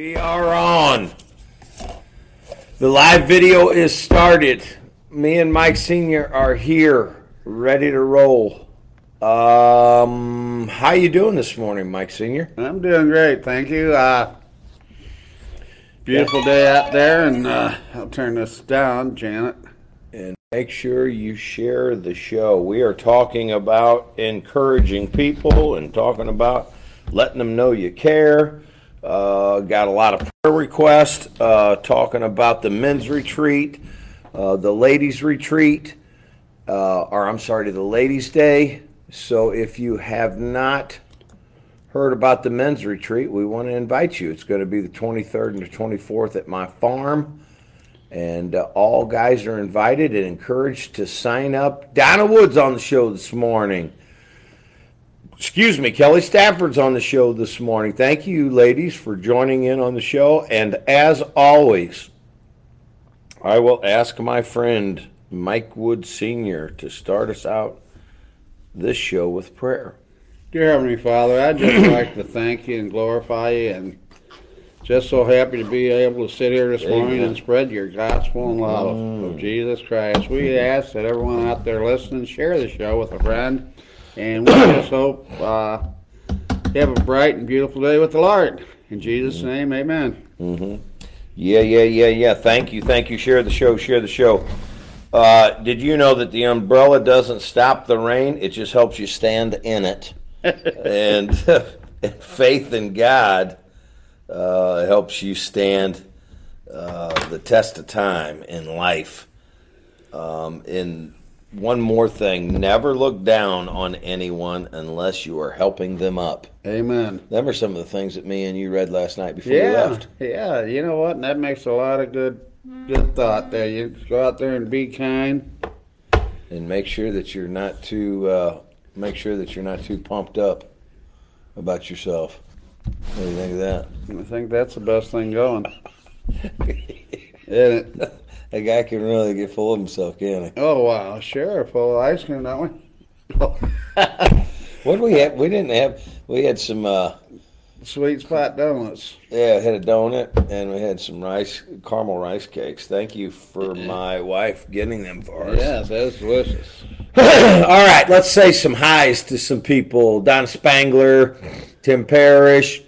We are on. The live video is started. Me and Mike Senior are here, ready to roll. Um, how you doing this morning, Mike Senior? I'm doing great, thank you. Uh, beautiful day out there, and uh, I'll turn this down, Janet. And make sure you share the show. We are talking about encouraging people and talking about letting them know you care. Uh, got a lot of prayer requests uh, talking about the men's retreat, uh, the ladies' retreat, uh, or I'm sorry, the ladies' day. So if you have not heard about the men's retreat, we want to invite you. It's going to be the 23rd and the 24th at my farm. And uh, all guys are invited and encouraged to sign up. Donna Woods on the show this morning. Excuse me, Kelly Stafford's on the show this morning. Thank you, ladies, for joining in on the show. And as always, I will ask my friend Mike Wood Sr. to start us out this show with prayer. Dear Heavenly Father, I'd just like to thank you and glorify you, and just so happy to be able to sit here this morning and spread your gospel and love of mm. Jesus Christ. We ask that everyone out there listening share the show with a friend, and we just hope uh, you have a bright and beautiful day with the Lord. In Jesus' name, amen. Yeah, yeah, yeah, yeah. Thank you, thank you. Share the show, share the show. Uh, did you know that the umbrella doesn't stop the rain? It just helps you stand in it. and faith in God uh, helps you stand uh, the test of time in life. Um, and one more thing never look down on anyone unless you are helping them up. Amen. Them are some of the things that me and you read last night before we Yeah, left. yeah. You know what? And that makes a lot of good, good thought there. You go out there and be kind. and make sure that you're not too uh, make sure that you're not too pumped up about yourself. What do you think of that? I think that's the best thing going. Isn't it? A guy can really get full of himself, can he? Oh wow, sure. Full of ice cream, that one. What did we have? We didn't have. We had some. Uh, Sweet spot donuts. yeah, had a donut and we had some rice, caramel rice cakes. Thank you for my wife getting them for us. Yes, that's delicious. All right, let's say some highs to some people. Don Spangler, Tim Parrish,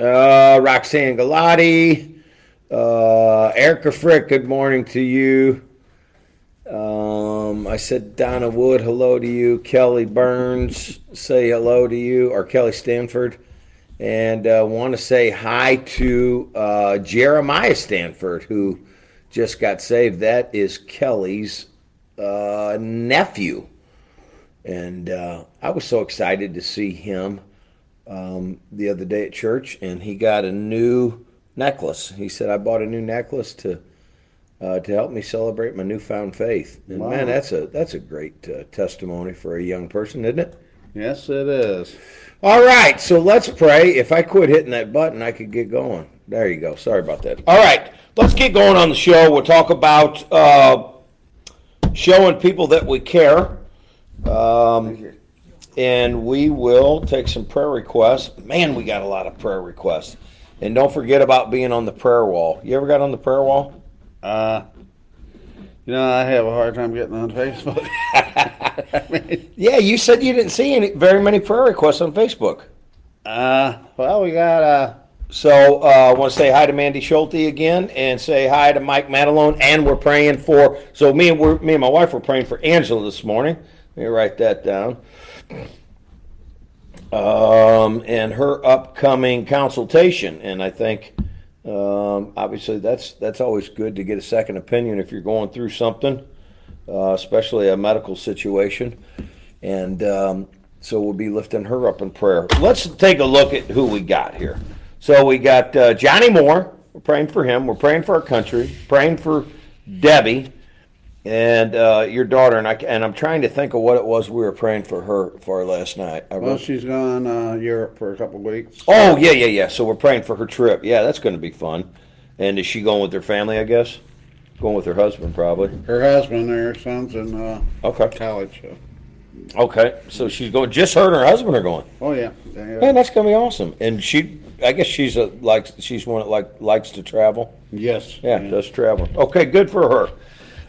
uh, Roxanne Galati, uh, Erica Frick, good morning to you. Um, I said Donna Wood, hello to you. Kelly Burns, say hello to you. Or Kelly Stanford. And uh, want to say hi to uh, Jeremiah Stanford, who just got saved. That is Kelly's uh, nephew. And uh, I was so excited to see him um, the other day at church, and he got a new necklace. He said, "I bought a new necklace to uh, to help me celebrate my newfound faith." And Wow. man, that's a that's a great uh, testimony for a young person, isn't it? Yes, it is. All right, so let's pray. If I quit hitting that button, I could get going. There you go. Sorry about that. All right, let's get going on the show. We'll talk about uh, showing people that we care. Um, and we will take some prayer requests. Man, we got a lot of prayer requests. And don't forget about being on the prayer wall. You ever got on the prayer wall? Uh, you know, I have a hard time getting on Facebook. I mean, Yeah, you said you didn't see any very many prayer requests on Facebook. uh, well, we got uh, So uh, I want to say hi to Mandy Schulte again, and say hi to Mike Matalone. And we're praying for. So me and we're, me and my wife were praying for Angela this morning. Let me write that down. Um, and her upcoming consultation, and I think um, obviously that's that's always good to get a second opinion if you're going through something, uh, especially a medical situation. And um, so we'll be lifting her up in prayer. Let's take a look at who we got here. So we got uh, Johnny Moore. We're praying for him. We're praying for our country. Praying for Debbie and uh, your daughter. And I and I'm trying to think of what it was we were praying for her for last night. I well, wrote, she's gone uh, Europe for a couple of weeks. oh yeah, yeah, yeah. So we're praying for her trip. Yeah, that's going to be fun. And is she going with her family? I guess going with her husband probably. Her husband, and her son's in uh, Okay. college. So. Okay, so she's going. Just her and her husband are going. Oh yeah. yeah. Man, that's gonna be awesome. And she, I guess she's a like she's one that like likes to travel. Yes. Yeah, does travel. Okay, good for her.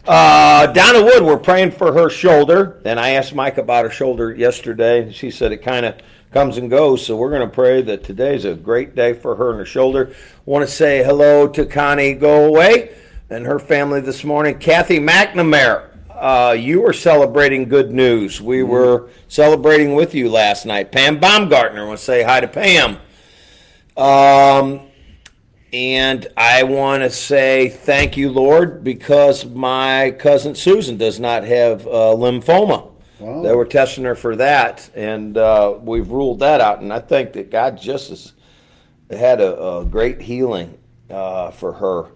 Uh, Donna Wood, we're praying for her shoulder. And I asked Mike about her shoulder yesterday. She said it kind of comes and goes. So we're going to pray that today's a great day for her and her shoulder. Want to say hello to Connie Galloway and her family this morning. Kathy McNamara, uh, you were celebrating good news. We were celebrating with you last night. Pam Baumgartner, want to say hi to Pam. Um, and I want to say thank you, Lord, because my cousin Susan does not have uh, lymphoma. Wow. They were testing her for that, and uh, we've ruled that out. And I think that God just has had a, a great healing uh, for her.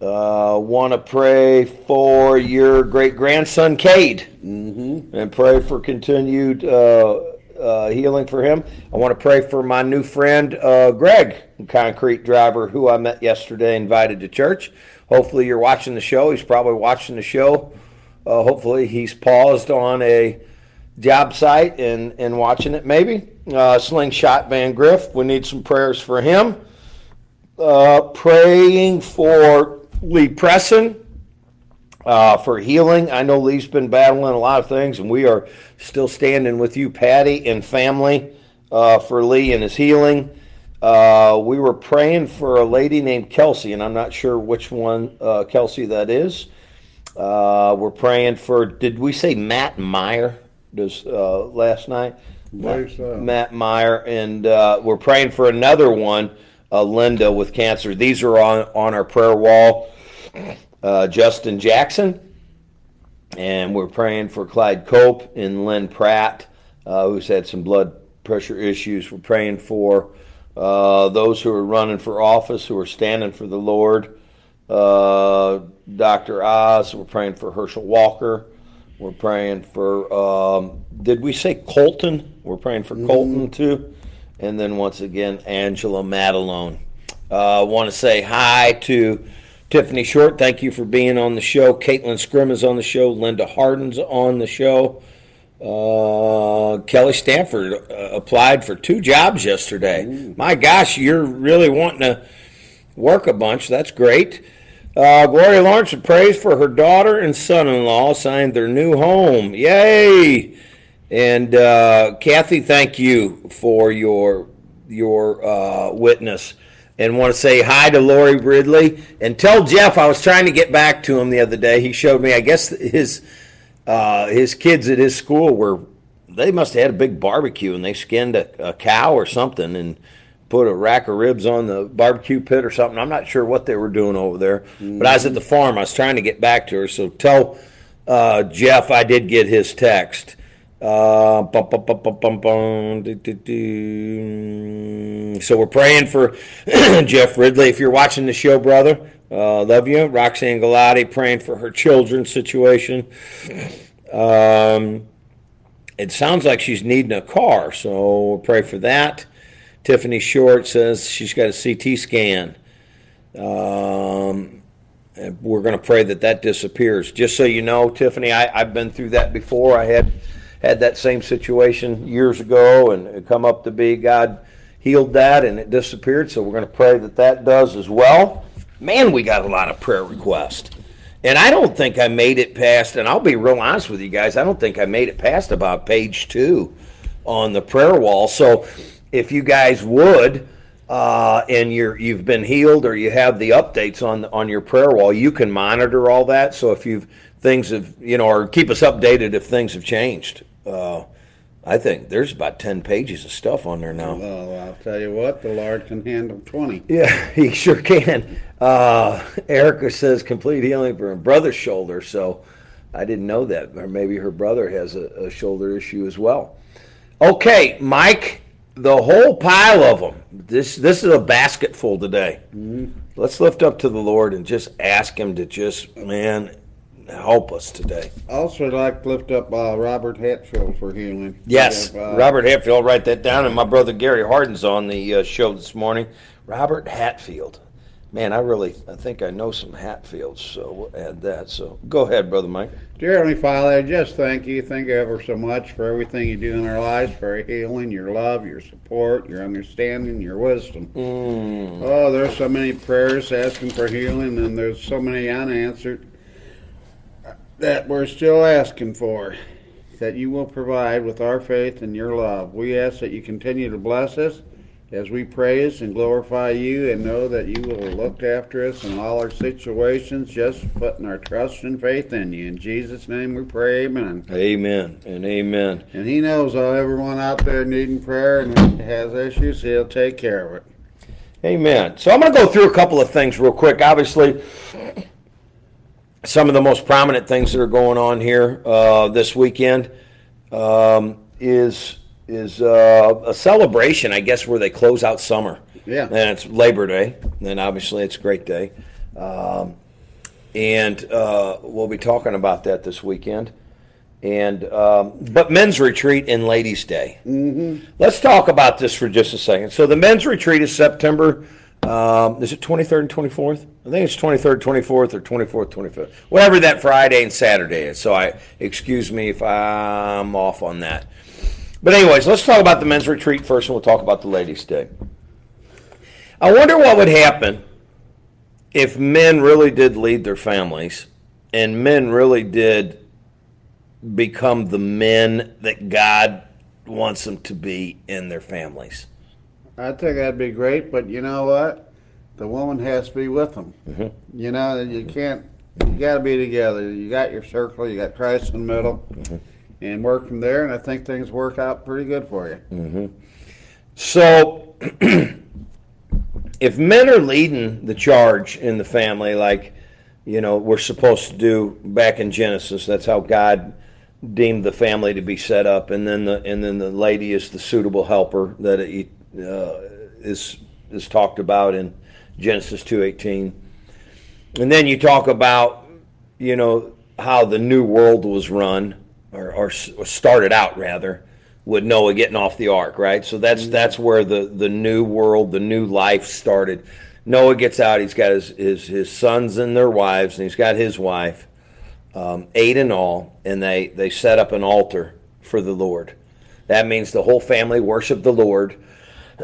Uh, want to pray for your great grandson, Cade, mm-hmm. and pray for continued uh, uh, healing for him. I want to pray for my new friend, uh, Greg, concrete driver, who I met yesterday, invited to church. Hopefully, you're watching the show. He's probably watching the show. Uh, hopefully, he's paused on a job site and, and watching it, maybe. Uh, Slingshot Van Griff, we need some prayers for him. Uh, praying for Lee Presson uh, for healing. I know Lee's been battling a lot of things, and we are still standing with you, Patty, and family uh, for Lee and his healing. Uh, we were praying for a lady named Kelsey, and I'm not sure which one uh, Kelsey that is. Uh, we're praying for, did we say Matt Meyer does, uh, last night? So. Matt Meyer, and uh, we're praying for another one, uh, Linda, with cancer. These are on, on our prayer wall. Uh, Justin Jackson, and we're praying for Clyde Cope and Lynn Pratt, uh, who's had some blood pressure issues. We're praying for uh, those who are running for office, who are standing for the Lord. Uh, Dr. Oz, we're praying for Herschel Walker. We're praying for, um, did we say Colton? We're praying for Colton too. And then once again, Angela Madelone. Uh, want to say hi to Tiffany Short. Thank you for being on the show. Caitlin Scrim is on the show. Linda Harden's on the show. Uh, Kelly Stanford uh, applied for two jobs yesterday. My gosh, you're really wanting to work a bunch. That's great. Uh, Gloria Lawrence prays for her daughter and son-in-law signed their new home. Yay! And uh, Kathy, thank you for your your uh, witness. And want to say hi to Lori Ridley and tell Jeff I was trying to get back to him the other day. He showed me. I guess his uh, his kids at his school were they must have had a big barbecue and they skinned a, a cow or something and put a rack of ribs on the barbecue pit or something. I'm not sure what they were doing over there, but I was at the farm. I was trying to get back to her. So tell uh, Jeff I did get his text. Uh, bum, bum, bum, So we're praying for Jeff Ridley. If you're watching the show, brother, uh, love you. Roxanne Galati praying for her children's situation. Um, it sounds like she's needing a car, so pray for that. Tiffany Short says she's got a CT scan. Um, we're going to pray that that disappears. Just so you know, Tiffany, I, I've been through that before. I had had that same situation years ago, and come up to be God healed that, and it disappeared. So we're going to pray that that does as well. Man, we got a lot of prayer requests. And I don't think I made it past, and I'll be real honest with you guys, I don't think I made it past about page two on the prayer wall. So if you guys would, uh, and you're you've been healed or you have the updates on on your prayer wall, you can monitor all that. So if you've things have you know, or keep us updated if things have changed. Uh, I think there's about ten pages of stuff on there now. Well, I'll tell you what, the Lord can handle 20. Yeah, he sure can. Uh, Erica says complete healing for her brother's shoulder, so I didn't know that. Or maybe her brother has a, a shoulder issue as well. Okay, Mike, the whole pile of them. This this is a basket full today. Let's lift up to the Lord and just ask Him to just man help us today. Also, I'd like to lift up uh, Robert Hatfield for healing. Yes, Uh, Robert Hatfield, write that down. And my brother Gary Harden's on the uh, show this morning. Robert Hatfield. Man, I really, I think I know some Hatfields, so we'll add that. So go ahead, Brother Mike. Dear Heavenly Father, I just thank you. Thank you ever so much for everything you do in our lives, for our healing, your love, your support, your understanding, your wisdom. Mm. Oh, there's so many prayers asking for healing, and there's so many unanswered that we're still asking for. That you will provide with our faith and your love. We ask that you continue to bless us as we praise and glorify you and know that you will look after us in all our situations, just putting our trust and faith in you. In Jesus' name we pray, amen. Amen and amen. And he knows all everyone out there needing prayer and has issues, he'll take care of it. Amen. So I'm going to go through a couple of things real quick. Obviously, some of the most prominent things that are going on here uh, this weekend um, is is uh, a celebration, I guess, where they close out summer. Yeah. And it's Labor Day. And obviously, it's a great day. Um, and uh, we'll be talking about that this weekend. And um, but men's retreat and ladies' day. Mm-hmm. Let's talk about this for just a second. So the men's retreat is September. Um, is it 23rd and 24th? I think it's 23rd, 24th, or 24th, 25th. Whatever that Friday and Saturday is. So I excuse me if I'm off on that. But anyways, let's talk about the men's retreat first, and we'll talk about the ladies' day. I wonder what would happen if men really did lead their families, and men really did become the men that God wants them to be in their families. I think that'd be great, but you know what? The woman has to be with them. Mm-hmm. You know, you can't. You got to be together. You got your circle. You got Christ in the middle, Mm-hmm. and work from there. And I think things work out pretty good for you. So, if men are leading the charge in the family, like you know we're supposed to do back in Genesis, that's how God deemed the family to be set up, and then the and then the lady is the suitable helper that is is talked about in Genesis two eighteen, and then you talk about you know how the new world was run or, or started out rather with Noah getting off the ark, right? So that's that's where the the new world, the new life started. Noah gets out. He's got his his, his sons and their wives, and he's got his wife, um, eight in all, and they they set up an altar for the Lord. That means the whole family worshiped the Lord,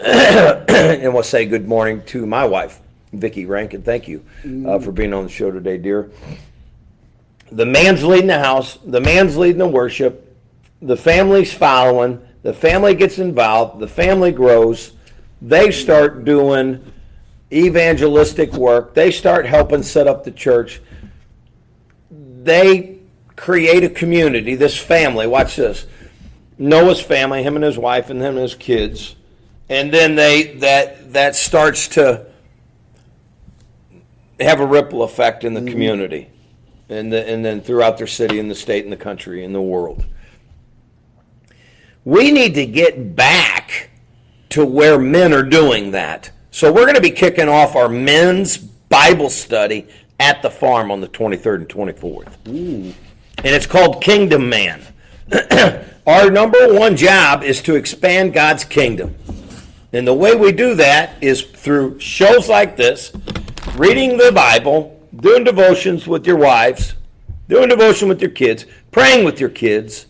and we'll say good morning to my wife, Vicki Rankin. Thank you uh, for being on the show today, dear. The man's leading the house. The man's leading the worship the family's following, the family gets involved, the family grows, they start doing evangelistic work, they start helping set up the church. They create a community, this family, watch this. Noah's family, him and his wife and him and his kids. And then they that that starts to have a ripple effect in the mm. community. And, the, and then throughout their city and the state and the country and the world we need to get back to where men are doing that. So we're going to be kicking off our men's Bible study at the farm on the 23rd and 24th. And it's called Kingdom Man. our number one job is to expand God's kingdom. And the way we do that is through shows like this, reading the Bible, doing devotions with your wives, doing devotion with your kids, praying with your kids,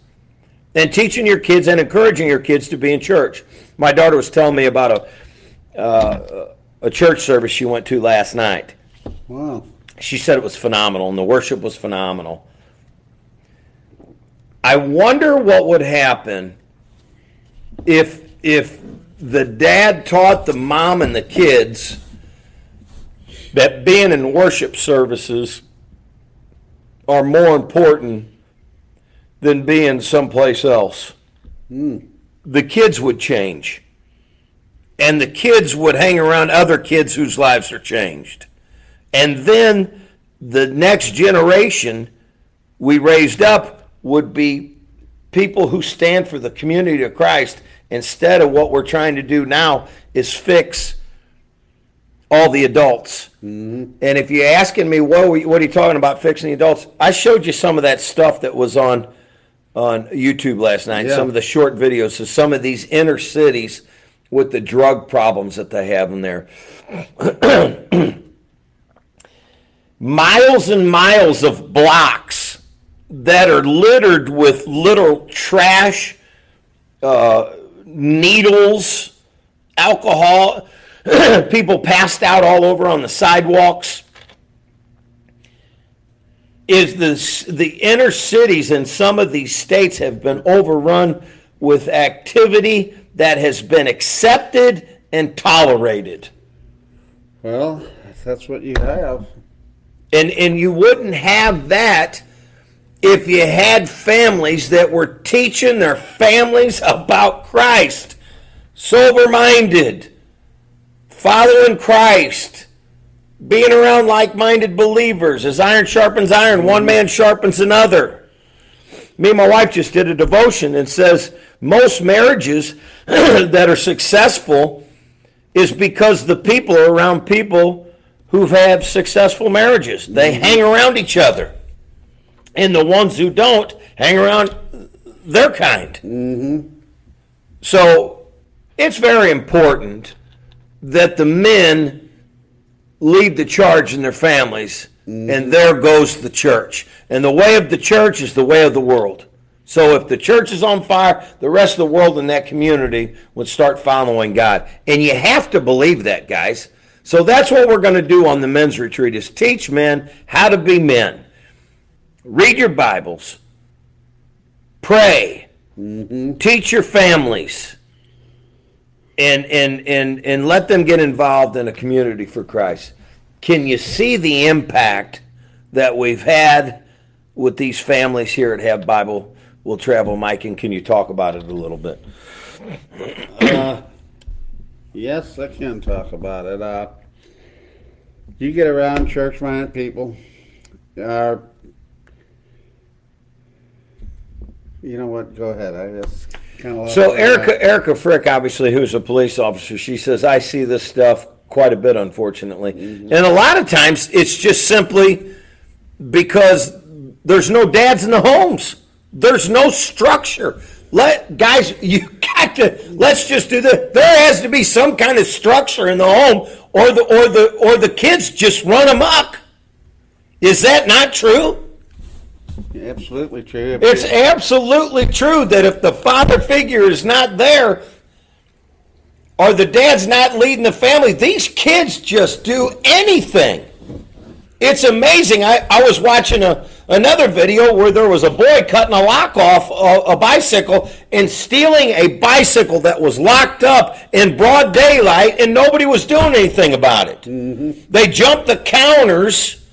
and teaching your kids and encouraging your kids to be in church. My daughter was telling me about a uh, a church service she went to last night. Wow. She said it was phenomenal and the worship was phenomenal. I wonder what would happen if if the dad taught the mom and the kids that being in worship services are more important than being someplace else. Hmm. The kids would change. And the kids would hang around other kids whose lives are changed. And then the next generation we raised up would be people who stand for the community of Christ instead of what we're trying to do now is fix all the adults. And if you're asking me, what, you, what are you talking about fixing the adults? I showed you some of that stuff that was on on YouTube last night. Yeah. Some of the short videos of some of these inner cities with the drug problems that they have in there. miles and miles of blocks that are littered with little trash, uh, needles, alcohol, people passed out all over on the sidewalks. Is the, the inner cities in some of these states have been overrun with activity that has been accepted and tolerated. Well, that's what you have. And and you wouldn't have that if you had families that were teaching their families about Christ, sober minded, following Christ, being around like minded believers. As iron sharpens iron, one man sharpens another. Me and my wife just did a devotion and says most marriages that are successful is because the people are around people who've had successful marriages. They mm-hmm. hang around each other. And the ones who don't hang around their kind. Mm-hmm. So it's very important that the men lead the charge in their families, mm-hmm. and there goes the church. And the way of the church is the way of the world. So if the church is on fire, the rest of the world in that community would start following God. And you have to believe that, guys. So that's what we're going to do on the men's retreat is teach men how to be men. Read your Bibles. Pray. Mm-hmm. Teach your families. And, and, and, and let them get involved in a community for Christ. Can you see the impact that we've had with these families here at Have Bible will travel, Mike, and can you talk about it a little bit? Uh, yes, I can talk about it. Uh, you get around church-minded people, uh, you know what? Go ahead. I just kind of. So Erica, Erica Frick, obviously, who's a police officer, she says I see this stuff quite a bit, unfortunately, mm-hmm. and a lot of times it's just simply because there's no dads in the homes. There's no structure. Let guys, you got to let's just do the. There has to be some kind of structure in the home, or the or the or the kids just run amok. Is that not true? Absolutely true. It's absolutely true that if the father figure is not there, or the dad's not leading the family, these kids just do anything. It's amazing. I, I was watching a another video where there was a boy cutting a lock off a, a, bicycle and stealing a bicycle that was locked up in broad daylight and nobody was doing anything about it. Mm-hmm. They jumped the counters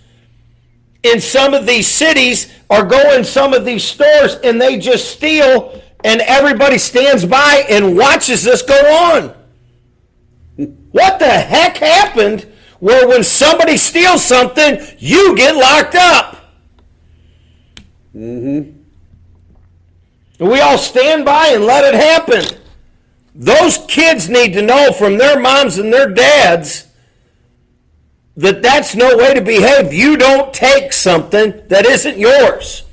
in some of these cities or go in some of these stores and they just steal and everybody stands by and watches this go on. What the heck happened where when somebody steals something, you get locked up? Mm-hmm. We all stand by and let it happen. Those kids need to know from their moms and their dads that that's no way to behave. You don't take something that isn't yours.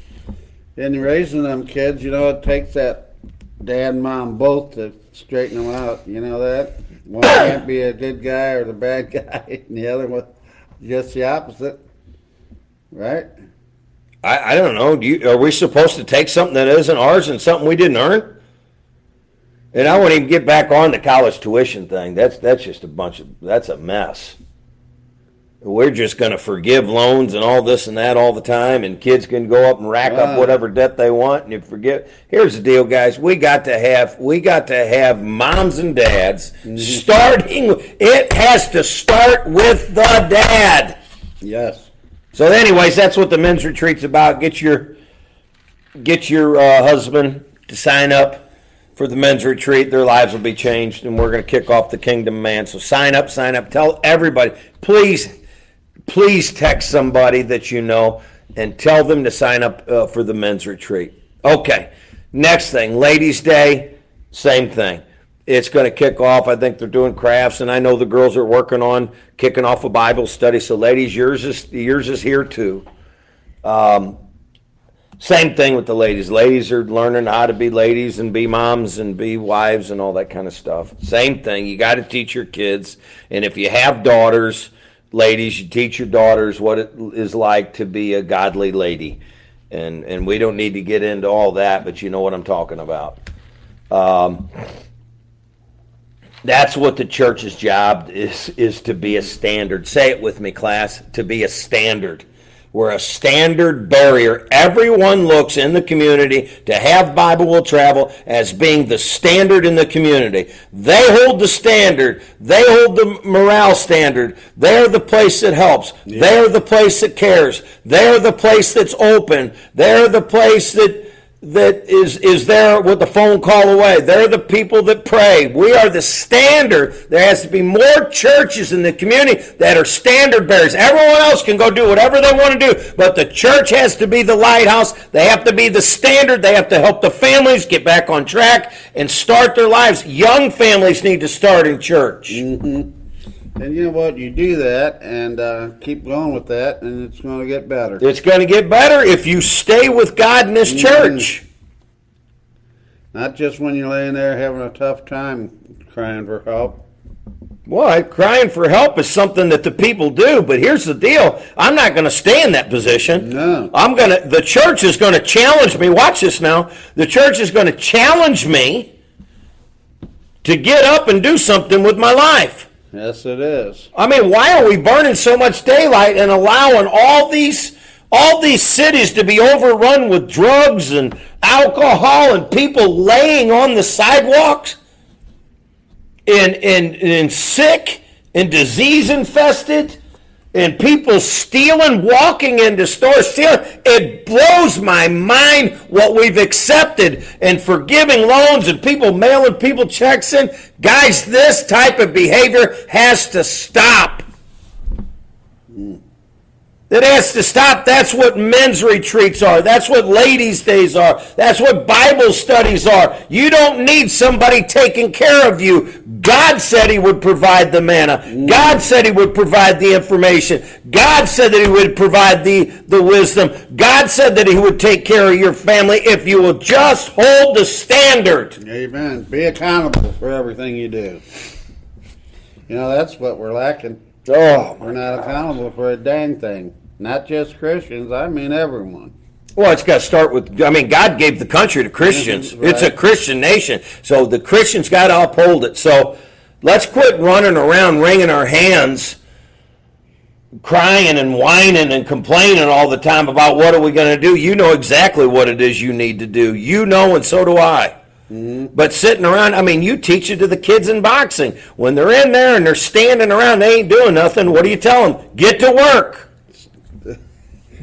In raising them kids, you know, it takes that dad and mom both to straighten them out. You know that? One can't be a good guy or the bad guy, and the other one just the opposite. Right? I, I don't know. Do you, are we supposed to take something that isn't ours and something we didn't earn? And I won't even get back on the college tuition thing. That's that's just a bunch of that's a mess. We're just going to forgive loans and all this and that all the time, and kids can go up and rack up whatever debt they want, and you forgive. Here's the deal, guys. We got to have we got to have moms and dads mm-hmm. starting. It has to start with the dad. Yes. So, anyways, that's what the men's retreat's about. Get your get your uh, husband to sign up for the men's retreat. Their lives will be changed, and we're going to kick off the Kingdom Man. So, sign up, sign up. Tell everybody, please, please text somebody that you know and tell them to sign up uh, for the men's retreat. Okay, next thing, Ladies' Day, same thing it's going to kick off. I think they're doing crafts, and I know the girls are working on kicking off a Bible study. So, ladies, yours is yours is here too. Um, same thing with the ladies. Ladies are learning how to be ladies and be moms and be wives and all that kind of stuff. Same thing. You got to teach your kids, and if you have daughters, ladies, you teach your daughters what it is like to be a godly lady, and and we don't need to get into all that, but you know what I'm talking about. Um, that's what the church's job is is to be a standard. Say it with me, class. To be a standard. We're a standard barrier. Everyone looks in the community to have Bible will travel as being the standard in the community. They hold the standard. They hold the morale standard. They're the place that helps. Yeah. They're the place that cares. They're the place that's open. They're the place that that is, is there with the phone call away. They're the people that pray. We are the standard. There has to be more churches in the community that are standard bearers. Everyone else can go do whatever they want to do, but the church has to be the lighthouse. They have to be the standard. They have to help the families get back on track and start their lives. Young families need to start in church. Mm-hmm. And you know what? You do that and uh, keep going with that, and it's going to get better. It's going to get better if you stay with God in this mm-hmm. church. Not just when you're laying there having a tough time crying for help. Well, crying for help is something that the people do, but here's the deal. I'm not going to stay in that position. No. I'm going to, the church is going to challenge me. Watch this now. The church is going to challenge me to get up and do something with my life. Yes, it is. I mean, why are we burning so much daylight and allowing all these all these cities to be overrun with drugs and alcohol and people laying on the sidewalks and and, and sick and disease infested? And people stealing, walking into stores, stealing. It blows my mind what we've accepted and forgiving loans and people mailing people checks in. Guys, this type of behavior has to stop. It has to stop. That's what men's retreats are. That's what ladies' days are. That's what Bible studies are. You don't need somebody taking care of you. God said He would provide the manna. God said He would provide the information. God said that He would provide the, the wisdom. God said that He would take care of your family if you will just hold the standard. Amen. Be accountable for everything you do. You know, that's what we're lacking. Oh, we're not accountable for a dang thing. Not just Christians, I mean everyone. Well, it's got to start with. I mean, God gave the country to Christians. Right. It's a Christian nation, so the Christians got to uphold it. So let's quit running around wringing our hands, crying and whining and complaining all the time about what are we going to do. You know exactly what it is you need to do. You know, and so do I. Mm-hmm. But sitting around, I mean, you teach it to the kids in boxing. When they're in there and they're standing around, they ain't doing nothing. What do you tell them? Get to work.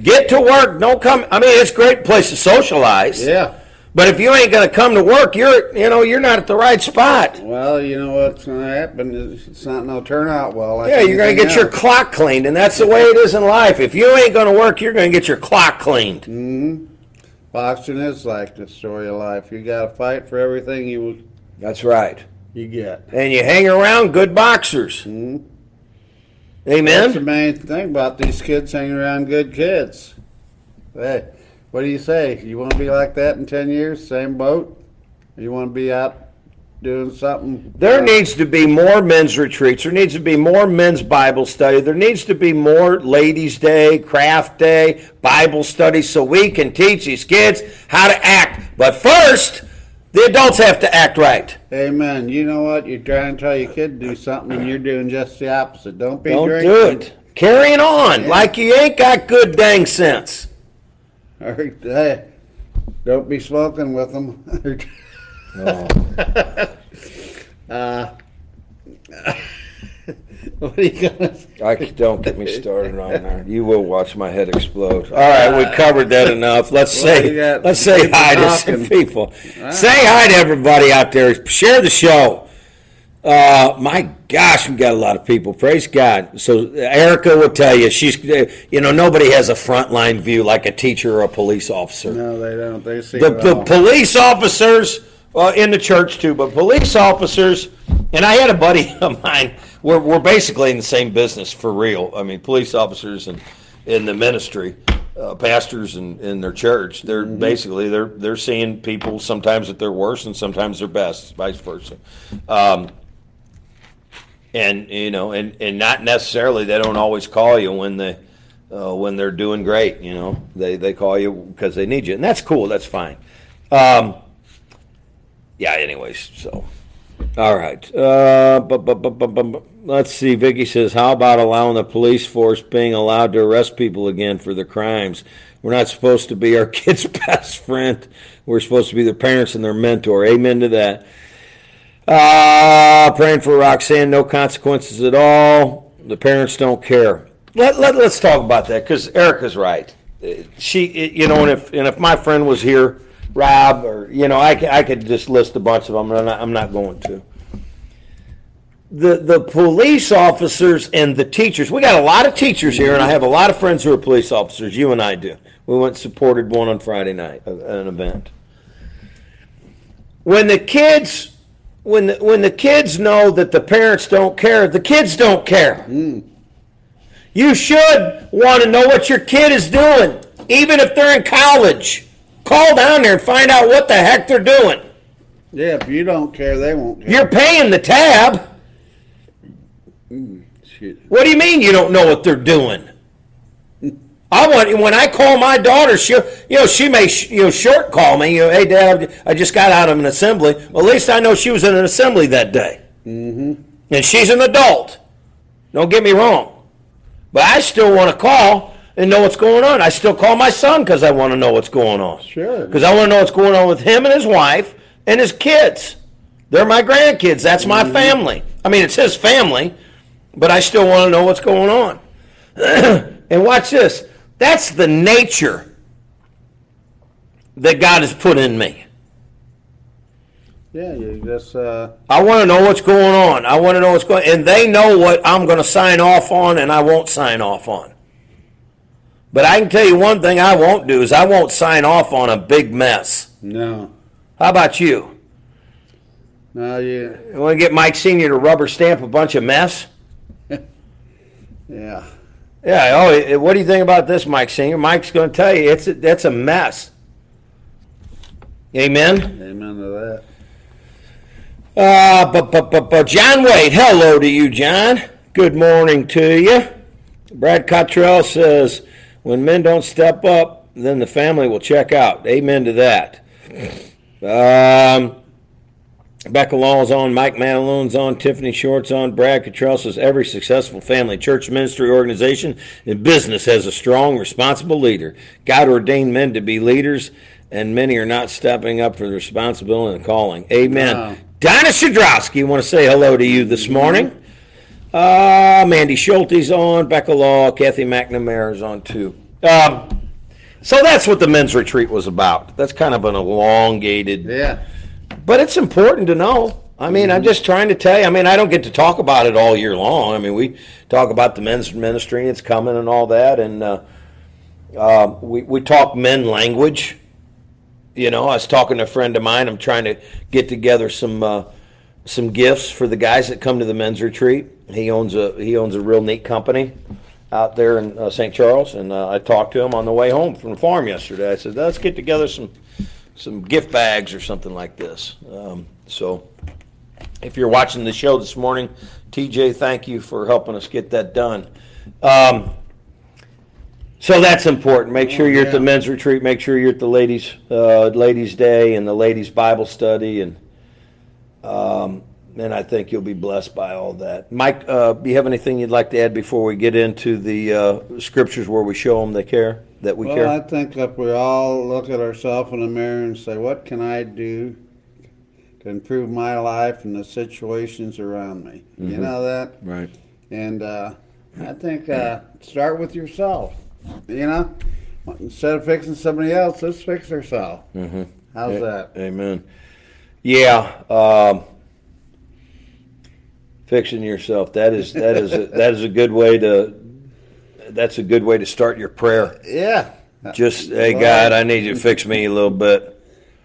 Get to work. Don't come. I mean, it's a great place to socialize. Yeah. But if you ain't going to come to work, you're you know you're not at the right spot. Well, you know what's going to happen. It's not going to turn out well. Like yeah, you're going to get else. your clock cleaned, and that's the way it is in life. If you ain't going to work, you're going to get your clock cleaned. Mm-hmm. Boxing is like the story of life. You got to fight for everything you. That's right. You get. And you hang around good boxers. Mm-hmm. Amen. That's the main thing about these kids hanging around good kids. Hey, what do you say? You want to be like that in 10 years? Same boat? You want to be out doing something? There uh, needs to be more men's retreats. There needs to be more men's Bible study. There needs to be more ladies' day, craft day, Bible study so we can teach these kids how to act. But first, the adults have to act right. Amen. You know what? You're trying to tell your kid to do something, and you're doing just the opposite. Don't be Don't drinking. do it. Carrying on yeah. like you ain't got good dang sense. don't be smoking with them. oh. uh, what are you gonna say? I, don't get me started on that. You will watch my head explode. All right, we covered that enough. Let's well, say let's say hi to some people. Say hi to everybody out there. Share the show. Uh, my gosh, we got a lot of people. Praise God. So Erica will tell you she's, you know, nobody has a frontline view like a teacher or a police officer. No, they don't. They see the, the police officers uh, in the church too, but police officers. And I had a buddy of mine we're, we're basically in the same business for real. I mean, police officers and in the ministry, uh, pastors and in their church, they're mm-hmm. basically they're they're seeing people sometimes at their worst and sometimes their best, vice versa. Um, and you know, and and not necessarily they don't always call you when they uh, when they're doing great. You know, they they call you because they need you, and that's cool. That's fine. Um, yeah. Anyways, so all right. Uh, bu- bu- bu- let's see. Vicky says, "How about allowing the police force being allowed to arrest people again for their crimes? We're not supposed to be our kids' best friend. We're supposed to be their parents and their mentor. Amen to that." Uh, praying for Roxanne. No consequences at all. The parents don't care. Let, let, let's talk about that because Erica's right. Uh, She, you know, and if and if my friend was here, Rob, or you know, I, I could just list a bunch of them, and I'm not, I'm not going to. The the police officers and the teachers. We got a lot of teachers here, and I have a lot of friends who are police officers. You and I do. We went and supported one on Friday night, uh, an event. When the kids, when the, when the kids know that the parents don't care, the kids don't care. You should want to know what your kid is doing, even if they're in college. Call down there and find out what the heck they're doing. Yeah, if you don't care, they won't care. You're paying the tab. Shit. What do you mean you don't know what they're doing? I want when I call my daughter, she you know she may sh- you know short call me. You know, hey dad, I just got out of an assembly. Well, at least I know she was in an assembly that day, mm-hmm. and she's an adult. Don't get me wrong, but I still want to call and know what's going on. I still call my son because I want to know what's going on. Sure. because I want to know what's going on with him and his wife and his kids. They're my grandkids. That's my family. I mean, it's his family, but I still want to know what's going on. and watch this. That's the nature that God has put in me. Yeah, you just uh, I want to know what's going on. I want to know what's going on. and they know what I'm going to sign off on and I won't sign off on. But I can tell you one thing I won't do is I won't sign off on a big mess. no, How about you? no, you, You want to get Mike Senior to rubber stamp a bunch of mess? yeah, Yeah. Oh, eh, what do you think about this, Mike Senior? Mike's going to tell you it's a, that's a mess. Amen. amen to that. Uh, but, but, but, but John Wade, hello to you, John. Good morning to you. Brad Cottrell says, when men don't step up, then the family will check out. Amen to that. Um, Becca Law's on, Mike Manilone's on, Tiffany Short's on, Brad Cottrell says, every successful family, church, ministry, organization, and business has a strong, responsible leader. God ordained men to be leaders, and many are not stepping up for the responsibility and calling. Amen. Wow. Donna Shadrowski, want to say hello to you this morning. Uh, Mandy Schulte's on, Becca Law, Kathy McNamara's on too. Um, so that's what the men's retreat was about. That's kind of an elongated, Yeah, but it's important to know. I mean, I'm just trying to tell you. I mean, I don't get to talk about it all year long. I mean, we talk about the men's ministry, and it's coming and all that, and uh, uh, we we talk men language. You know, I was talking to a friend of mine. I'm trying to get together some uh, some gifts for the guys that come to the men's retreat. He owns a he owns a real neat company out there in uh, St. Charles, and uh, I talked to him on the way home from the farm yesterday. I said, "Let's get together some some gift bags or something like this." Um, so, if you're watching the show this morning, TJ, thank you for helping us get that done. Um, so that's important. Make sure you're at the men's retreat. Make sure you're at the ladies' uh, ladies' day and the ladies' Bible study, and um, and I think you'll be blessed by all that. Mike, uh, do you have anything you'd like to add before we get into the uh, scriptures where we show them they care that we well, care? I think if we all look at ourselves in the mirror and say, "What can I do to improve my life and the situations around me?" You know that, right. and uh, I think uh, start with yourself. You know, instead of fixing somebody else, let's fix ourselves. Mm-hmm. How's that? Amen. Yeah. Um, fixing yourself. That is that is a, that is a good way to. That's a good way to start your prayer. Yeah. Just hey God, I need you to fix me a little bit.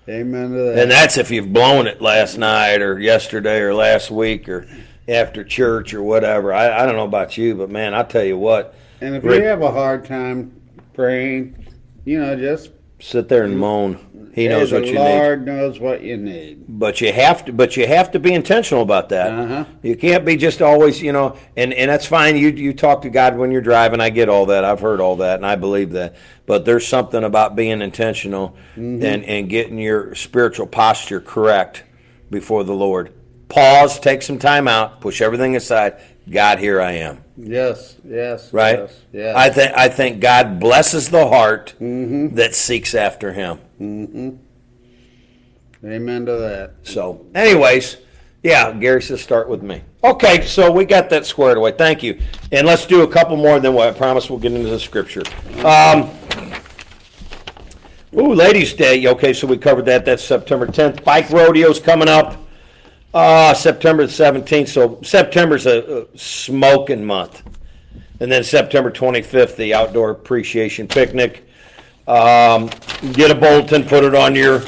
Amen to that. And that's if you've blown it last night or yesterday or last week or after church or whatever. I, I don't know about you, but man, I'll tell you what. And if Rick- you have a hard time praying, you know, just sit there and moan. He knows what the you Lord knows what you need. need. But you have to but you have to be intentional about that. Uh-huh. You can't be just always, you know, and, and that's fine. You you talk to God when you're driving. I get all that. I've heard all that and I believe that. But there's something about being intentional Mm-hmm. and, and getting your spiritual posture correct before the Lord. Pause, take some time out, push everything aside. God, here I am. Yes, yes, Right? yes, yes. I think I think God blesses the heart Mm-hmm. that seeks after him. Amen to that. So, anyways, yeah, Gary says start with me. Okay, so we got that squared away. Thank you. And let's do a couple more, then what I promise we'll get into the scripture. Um, ooh, Ladies' Day. Okay, so we covered that. That's September 10th. Bike rodeo's coming up. Uh, September the 17th. So September's a, a smoking month. And then September 25th, the outdoor appreciation picnic. Um, get a bulletin, put it on your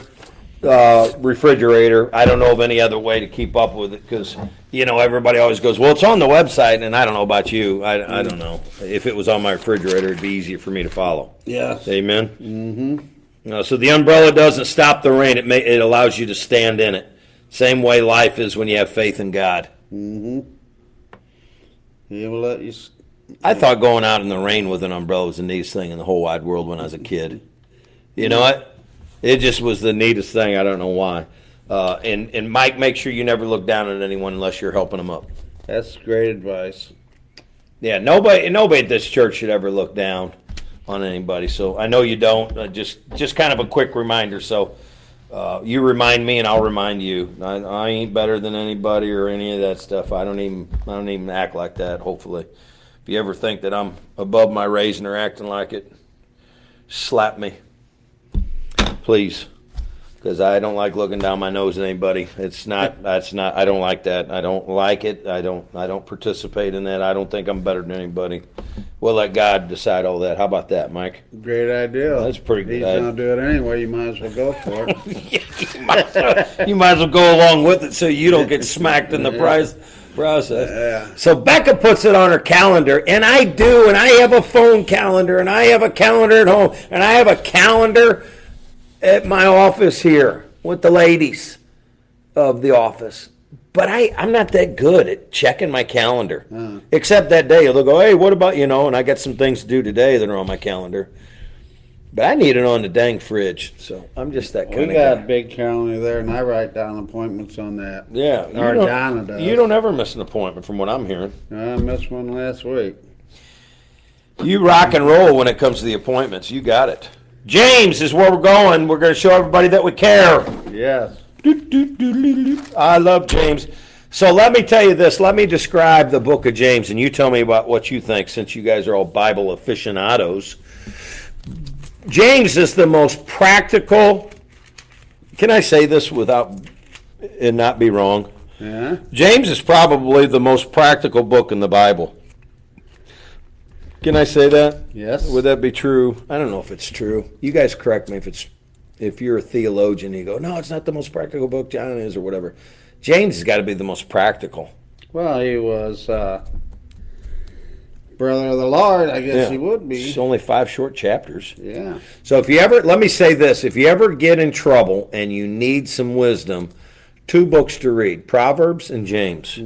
uh, refrigerator. I don't know of any other way to keep up with it because, you know, everybody always goes, well, it's on the website. And I don't know about you. I, I don't know. If it was on my refrigerator, it'd be easier for me to follow. Yes. Amen. Mm-hmm. Uh, so the umbrella doesn't stop the rain. It may, it allows you to stand in it. Same way life is when you have faith in God. He will let you. s- I thought going out in the rain with an umbrella was the neatest thing in the whole wide world when I was a kid. You know what? It just was the neatest thing. I don't know why. Uh, and and Mike, make sure you never look down at anyone unless you're helping them up. That's great advice. Yeah, nobody nobody at this church should ever look down on anybody. So I know you don't. Uh, just just kind of a quick reminder. So uh, you remind me, and I'll remind you. I, I ain't better than anybody or any of that stuff. I don't even I don't even act like that. Hopefully, if you ever think that I'm above my raising or acting like it, slap me, please. Because I don't like looking down my nose at anybody. It's not. That's not. I don't like that. I don't like it. I don't. I don't participate in that. I don't think I'm better than anybody. We'll let God decide all that. How about that, Mike? Great idea. That's pretty good. He's gonna do it anyway. You might as well go for it. you, might as well, you might as well go along with it so you don't get smacked in the price process. Yeah. So Becca puts it on her calendar, and I do, and I have a phone calendar, and I have a calendar at home, and I have a calendar at my office here with the ladies of the office. But I, I'm not that good at checking my calendar. Uh-huh. Except that day, they'll go, hey, what about, you know, and I got some things to do today that are on my calendar. But I need it on the dang fridge. So I'm just that kind We of got guy. a big calendar there, and I write down appointments on that. Yeah. you Or Donna does. You don't ever miss an appointment from what I'm hearing. I missed one last week. You rock and roll when it comes to the appointments. You got it. James is where we're going. We're going to show everybody that we care. Yes. I love James. So let me tell you this. Let me describe the book of James, and you tell me about what you think since you guys are all Bible aficionados. James is the most practical. Can I say this without and not be wrong? Yeah. James is probably the most practical book in the Bible. Can I say that? Yes. Would that be true? I don't know if it's true. You guys correct me if it's if you're a theologian. You go, no, it's not the most practical book. John is or whatever. James has got to be the most practical. Well, he was uh, brother of the Lord. I guess Yeah. he would be. It's only five short chapters. yeah. So if you ever, let me say this: if you ever get in trouble and you need some wisdom, two books to read: Proverbs and James.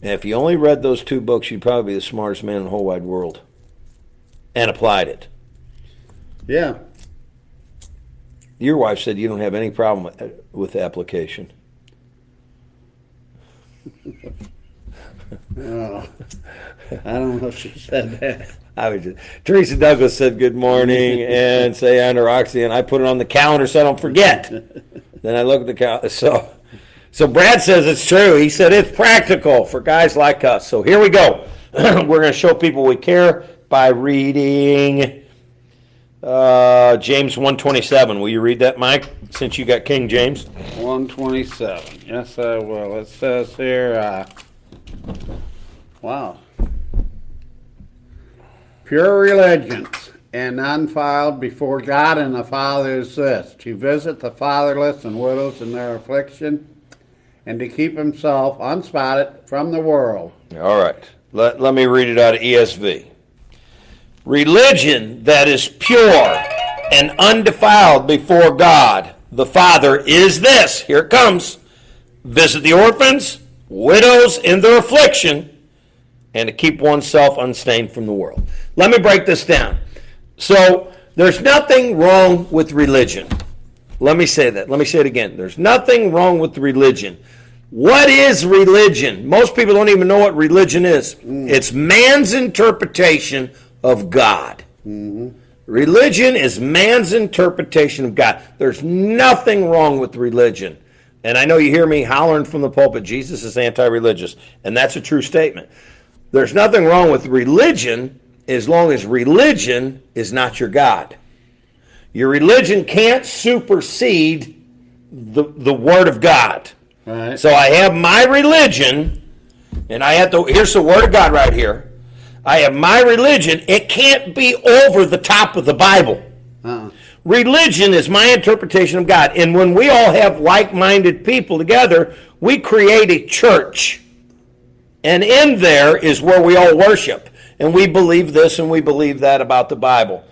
And if you only read those two books, you'd probably be the smartest man in the whole wide world, and applied it. Yeah. Your wife said you don't have any problem with, with the application. Oh. I don't know if she said that. I was just Teresa Douglas said good morning and say and I put it on the calendar so I don't forget. then I look at the calendar. So, so Brad says it's true. He said it's practical for guys like us. So here we go. We're going to show people we care by reading uh, James one twenty seven. Will you read that, Mike? Since you got King James. 127. Yes, I will. It says here, uh, wow. Pure religions and undefiled before God and the Father is this to visit the fatherless and widows in their affliction and to keep himself unspotted from the world. All right. Let, let me read it out of ESV. Religion that is pure and undefiled before God the Father is this. Here it comes. Visit the orphans, widows in their affliction, and to keep oneself unstained from the world. Let me break this down. So, there's nothing wrong with religion. Let me say that. Let me say it again. There's nothing wrong with religion. What is religion? Most people don't even know what religion is. Mm. It's man's interpretation of God. Mm-hmm. Religion is man's interpretation of God. There's nothing wrong with religion. And I know you hear me hollering from the pulpit, Jesus is anti religious. And that's a true statement. There's nothing wrong with religion as long as religion is not your God. Your religion can't supersede the, the Word of God. Right. So I have my religion, and I have to, here's the Word of God right here. I have my religion. It can't be over the top of the Bible. Uh-uh. Religion is my interpretation of God. And when we all have like minded people together, we create a church. And in there is where we all worship. And we believe this and we believe that about the Bible.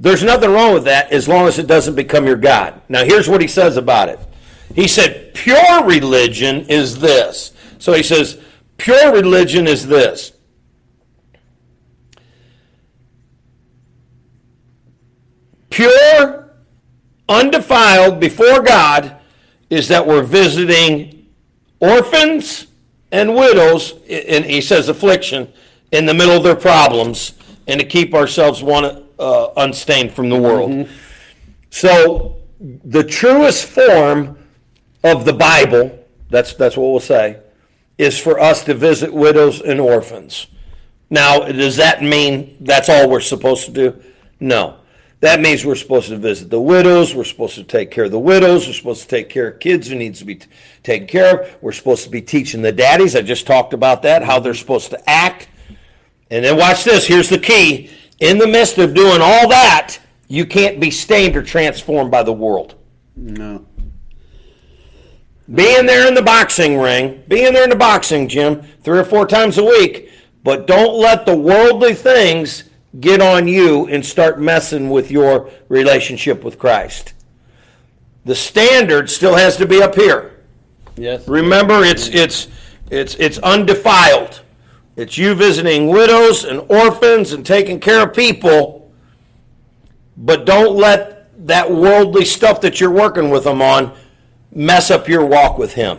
There's nothing wrong with that as long as it doesn't become your God. Now, here's what he says about it. He said, pure religion is this. So he says, pure religion is this pure, undefiled before God is that we're visiting orphans and widows, and he says affliction, in the middle of their problems, and to keep ourselves one uh, unstained from the world. Mm-hmm. So, the truest form of the Bible, that's, that's what we'll say, is for us to visit widows and orphans. Now, does that mean that's all we're supposed to do? No. That means we're supposed to visit the widows. We're supposed to take care of the widows. We're supposed to take care of kids who needs to be t- taken care of. We're supposed to be teaching the daddies. I just talked about that, how they're supposed to act. And then watch this. Here's the key. In the midst of doing all that, you can't be stained or transformed by the world. No. Being there in the boxing ring, being there in the boxing gym three or four times a week, but don't let the worldly things get on you and start messing with your relationship with Christ. The standard still has to be up here. Yes. Remember, it's it's it's it's undefiled. It's you visiting widows and orphans and taking care of people, but don't let that worldly stuff that you're working with them on mess up your walk with Him.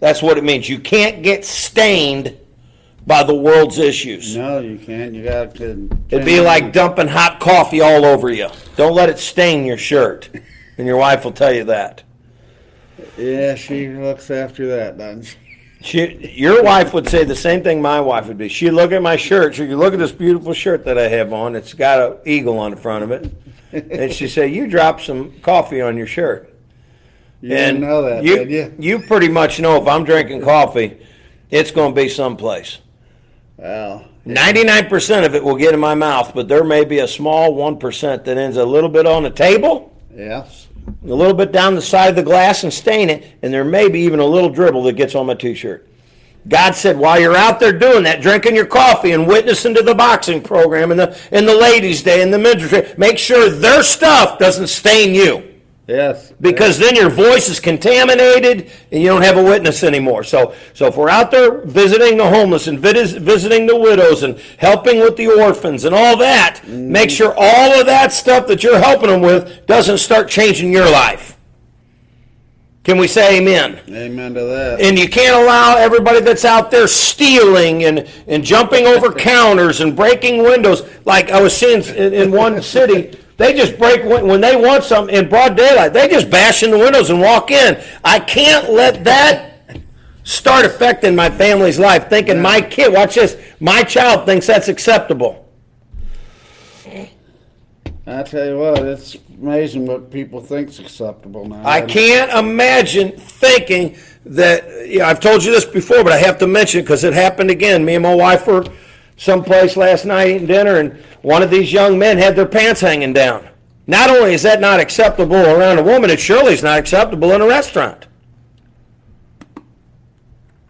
That's what it means. You can't get stained by the world's issues. No, you can't. You got to. It'd be like dumping hot coffee all over you. Don't let it stain your shirt. And your wife will tell you that. Yeah, she looks after that, doesn't she? She, your wife would say the same thing my wife would be. She'd look at my shirt. She'd look at this beautiful shirt that I have on. It's got an eagle on the front of it. and she'd say, you dropped some coffee on your shirt. You and know that, you, did you? You pretty much know if I'm drinking coffee, it's going to be someplace. Well, 99% of it will get in my mouth, but there may be a small 1% that ends a little bit on the table. Yes. A little bit down the side of the glass and stain it, and there may be even a little dribble that gets on my t shirt. God said, while you're out there doing that, drinking your coffee and witnessing to the boxing program and the, and the ladies' day and the men's day, make sure their stuff doesn't stain you. Yes. Because then your voice is contaminated and you don't have a witness anymore. So, so if we're out there visiting the homeless and visiting the widows and helping with the orphans and all that, mm. make sure all of that stuff that you're helping them with doesn't start changing your life. Can we say amen? Amen to that. And you can't allow everybody that's out there stealing and, and jumping over counters and breaking windows. Like I was seeing in, in one city, they just break when they want something in broad daylight. They just bash in the windows and walk in. I can't let that start affecting my family's life. Thinking my kid, watch this, my child thinks that's acceptable. I tell you what, it's amazing what people think's acceptable now. I can't imagine thinking that. You know, I've told you this before, but I have to mention it because it happened again. Me and my wife were someplace last night eating dinner, and one of these young men had their pants hanging down. Not only is that not acceptable around a woman, it surely is not acceptable in a restaurant.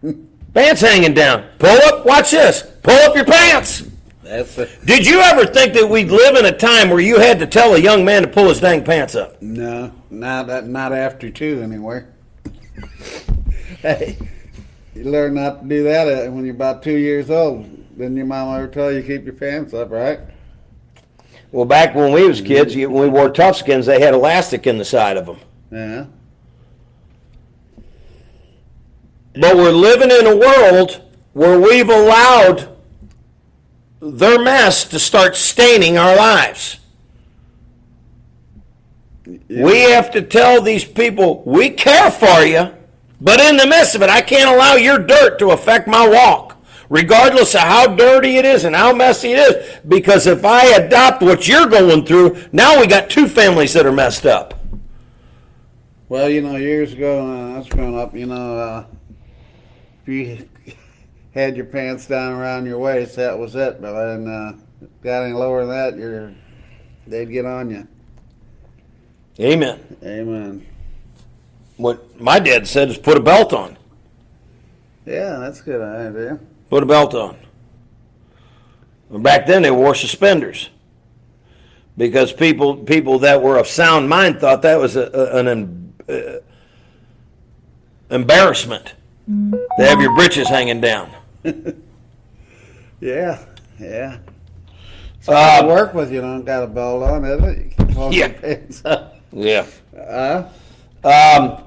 pants hanging down. Pull up, watch this. Pull up your pants. That's a, Did you ever think that we'd live in a time where you had to tell a young man to pull his dang pants up? no, not not after two anyway. hey, you learn not to do that uh, when you're about two years old. Then your mom ever tell you keep your pants up, right? Well, back when we was kids, when we wore Toughskins, they had elastic in the side of them. Yeah. But we're living in a world where we've allowed their mess to start staining our lives. We have to tell these people, we care for you, but in the midst of it, I can't allow your dirt to affect my walk, regardless of how dirty it is and how messy it is. Because if I adopt what you're going through, now we got two families that are messed up. Well, you know, years ago when I was growing up, you know, uh, if you had your pants down around your waist, that was it. But then uh, got any lower than that, you're they'd get on you. Amen. Amen. What my dad said is put a belt on. Yeah, that's a good idea. Put a belt on. Back then they wore suspenders because people people that were of sound mind thought that was a, a- an uh, embarrassment to have your britches hanging down. Yeah, yeah. So uh, work with you don't got a belt on, is it? You can hold Yeah. your pants up. yeah. Uh, Um,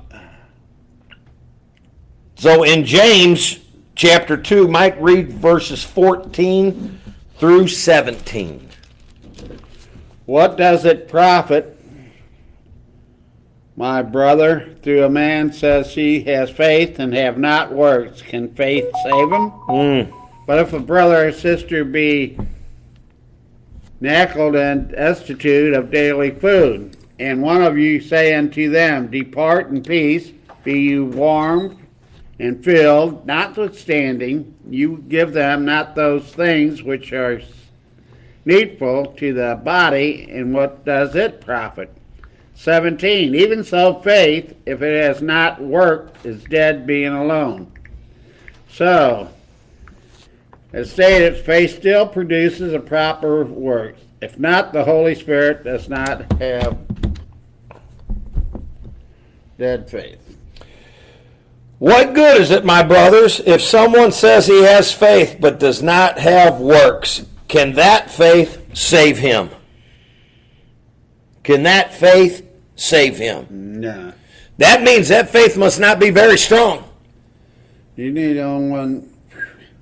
so in James chapter 2, Mike read verses 14 through 17. What does it profit, my brother, through a man says he has faith and have not works? Can faith save him? Mm. But if a brother or sister be knackled and destitute of daily food, and one of you say unto them, Depart in peace, be you warmed and filled, notwithstanding, you give them not those things which are needful to the body, and what does it profit? 17. Even so, faith, if it has not worked, is dead being alone. So, as stated, faith still produces a proper work. If not, the Holy Spirit does not have dead faith. What good is it, my brothers, if someone says he has faith but does not have works? Can that faith save him? Can that faith save him? No. That means that faith must not be very strong. You need only one.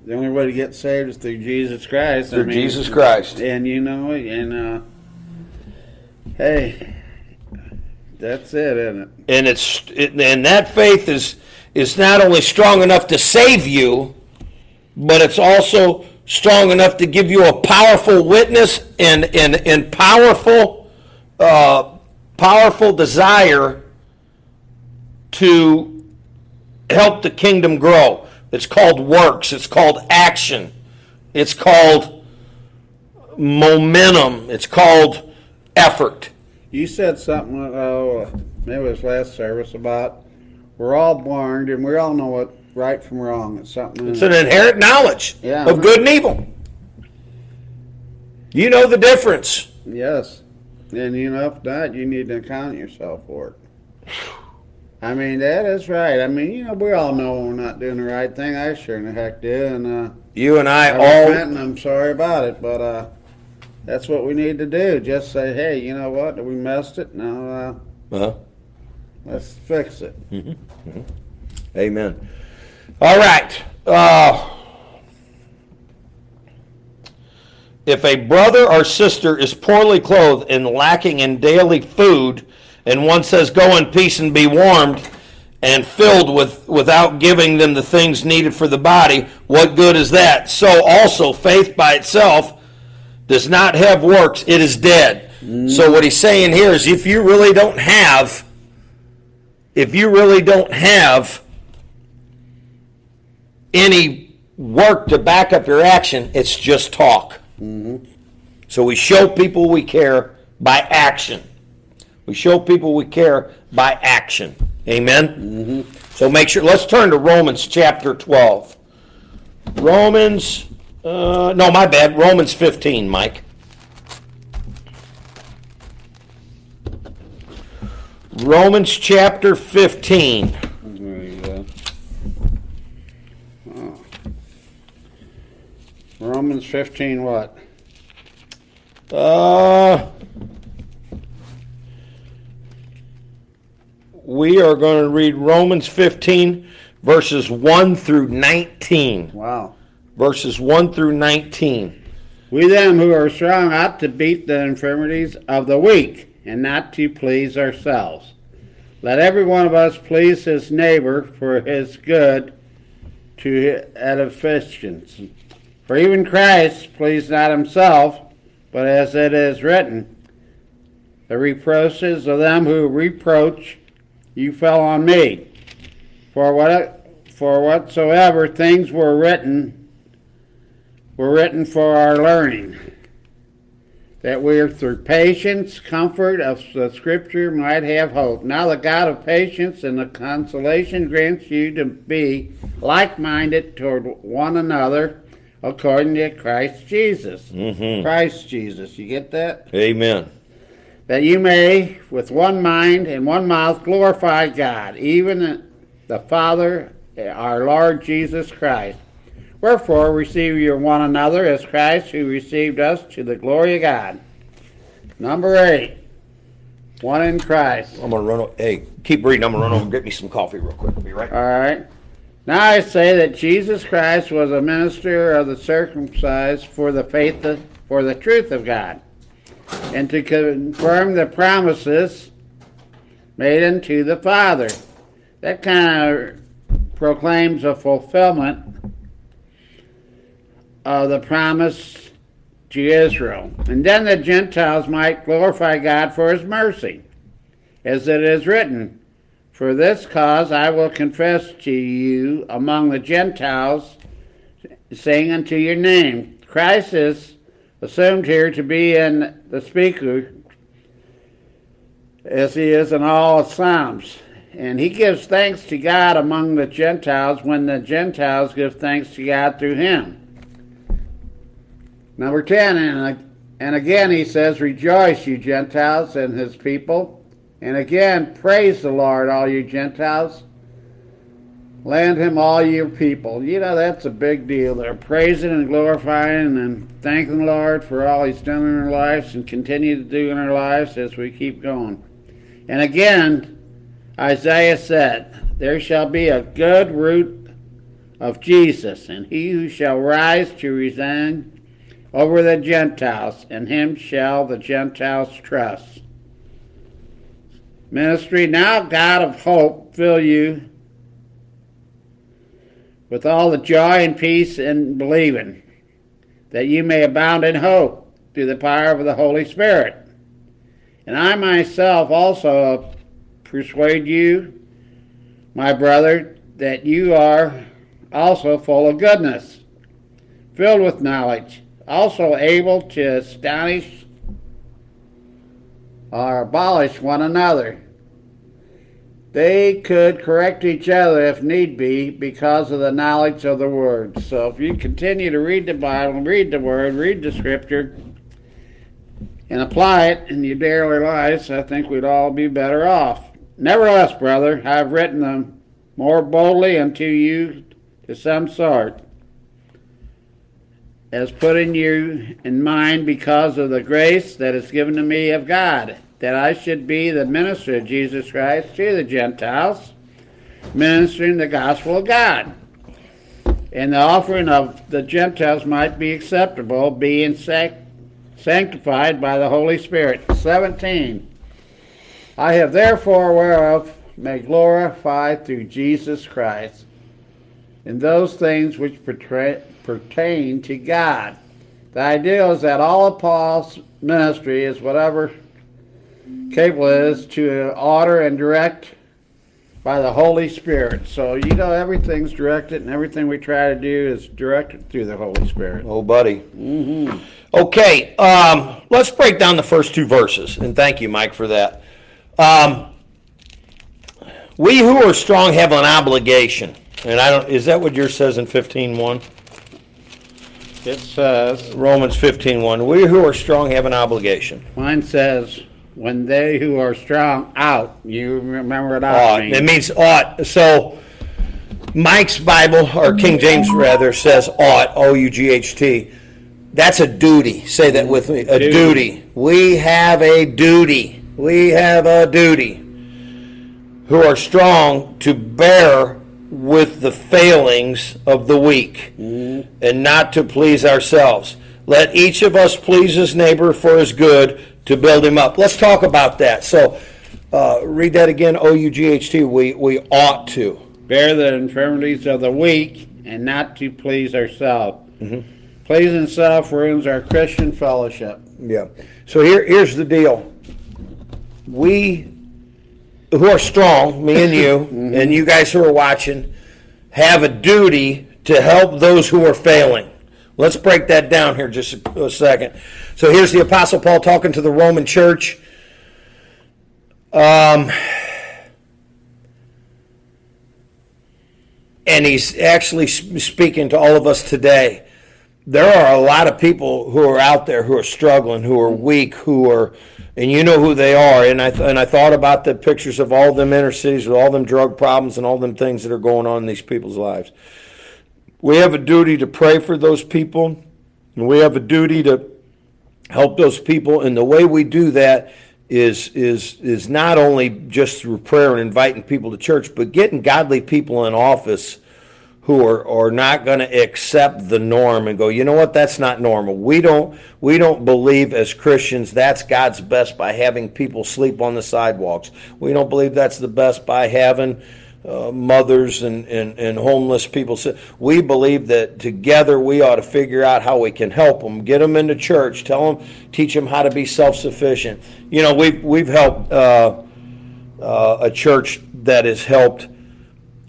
The only way to get saved is through Jesus Christ. Through Jesus Christ. And you know, and uh, hey, that's it, isn't it? and it's it, and that faith is is not only strong enough to save you, but it's also strong enough to give you a powerful witness and and and powerful uh, powerful desire to help the kingdom grow. It's called works. It's called action. It's called momentum. It's called effort. You said something. Uh, maybe it was last service about we're all born and we all know what right from wrong. It's something. It's an inherent knowledge Yeah. of good and evil. You know the difference. Yes. And you know, if not, you need to account yourself for it. I mean, that is right. I mean, you know, we all know when we're not doing the right thing. I sure in the heck do. And uh, You and I I all. repent and I'm sorry about it. But uh, that's what we need to do. Just say, hey, you know what? We messed it. Now uh, Uh-huh. Let's fix it. Amen. All right. Uh, if a brother or sister is poorly clothed and lacking in daily food, and one says, Go in peace and be warmed, and filled with without giving them the things needed for the body, what good is that? So also faith by itself does not have works, it is dead. So what he's saying here is if you really don't have if you really don't have any work to back up your action, it's just talk. So we show people we care by action. We show people we care by action. Amen? So make sure, let's turn to Romans chapter 12. Romans Uh, no, my bad. Romans 15, Mike. Romans chapter 15. There you go. Oh. Romans 15, what? Uh, we are going to read Romans 15, verses 1 through 19. Wow. Verses 1 through 19. We them who are strong ought to beat the infirmities of the weak, and not to please ourselves. Let every one of us please his neighbor for his good to edification. For even Christ pleased not himself, but as it is written, the reproaches of them who reproach you fell on me. For what for whatsoever things were written were written for our learning, that we through patience, comfort of the Scripture might have hope. Now the God of patience and the consolation grants you to be like-minded toward one another according to Christ Jesus. Mm-hmm. Christ Jesus. You get that? Amen. That you may, with one mind and one mouth, glorify God, even the Father, our Lord Jesus Christ. Wherefore, receive you one another as Christ who received us to the glory of God. Number eight, one in Christ. I'm gonna run. o- Hey, keep reading. I'm gonna run over and get me some coffee real quick. I'll be right. All right. Now I say that Jesus Christ was a minister of the circumcised for the faith of, for the truth of God, and to confirm the promises made unto the Father. That kind of proclaims a fulfillment of the promise to Israel. And then the Gentiles might glorify God for his mercy, as it is written, For this cause I will confess to you among the Gentiles, saying unto your name. Christ is assumed here to be in the speaker as he is in all Psalms. And he gives thanks to God among the Gentiles when the Gentiles give thanks to God through him. Number 10, and, and again he says, Rejoice, you Gentiles and his people. And again, praise the Lord, all you Gentiles. Land him, all your people. You know, that's a big deal. They're praising and glorifying and thanking the Lord for all he's done in our lives and continue to do in our lives as we keep going. And again, Isaiah said, There shall be a good root of Jesus, and he who shall rise to resign over the Gentiles, and him shall the Gentiles trust. Ministry, now God of hope, fill you with all the joy and peace in believing, that you may abound in hope through the power of the Holy Spirit. And I myself also persuade you, my brother, that you are also full of goodness, filled with knowledge, also able to astonish or abolish one another. They could correct each other if need be because of the knowledge of the Word. So if you continue to read the Bible, read the Word, read the Scripture, and apply it in your daily lives, I think we'd all be better off. Nevertheless, brother, I have written them more boldly unto you to some sort, as putting you in mind because of the grace that is given to me of God, that I should be the minister of Jesus Christ to the Gentiles, ministering the gospel of God. And the offering of the Gentiles might be acceptable, being sac- sanctified by the Holy Spirit. 17. I have therefore whereof may glorify through Jesus Christ in those things which portray, pertain to God. The idea is that all of Paul's ministry is whatever capable is to order and direct by the Holy Spirit. So you know everything's directed, and everything we try to do is directed through the Holy Spirit. Oh, buddy. Mm-hmm. Okay, um, let's break down the first two verses, and thank you, Mike, for that. Um, we who are strong have an obligation, and I don't. Is that what yours says in fifteen one? It says, Romans 15 1. We who are strong have an obligation. mine says, when they who are strong out, you remember what Ought. I It means ought. So Mike's Bible, or King James rather, says ought, O U G H T. That's a duty. Say that with me. A Duty. duty. We have a duty. We have a duty. Who are strong to bear with the failings of the weak and not to please ourselves. Let each of us please his neighbor for his good to build him up. Let's talk about that. So, uh, read that again. O U G H T. We we ought to. Bear the infirmities of the weak and not to please ourselves. Mm-hmm. Pleasing self ruins our Christian fellowship. Yeah. So here here's the deal. We who are strong, me and you, and you guys who are watching, have a duty to help those who are failing. Let's break that down here just a, a second. So here's the Apostle Paul talking to the Roman church. Um, and he's actually speaking to all of us today. There are a lot of people who are out there who are struggling, who are weak, who are, and you know who they are. And I th- and I thought about the pictures of all them inner cities with all them drug problems and all them things that are going on in these people's lives. We have a duty to pray for those people, and we have a duty to help those people. And the way we do that is is is not only just through prayer and inviting people to church, but getting godly people in office who are, are not going to accept the norm and go, you know what, that's not normal. We don't we don't believe as Christians that's God's best by having people sleep on the sidewalks. We don't believe that's the best by having uh, mothers and, and, and homeless people. We believe that together we ought to figure out how we can help them, get them into church, tell them, teach them how to be self sufficient. You know, we've we've helped uh, uh, a church that has helped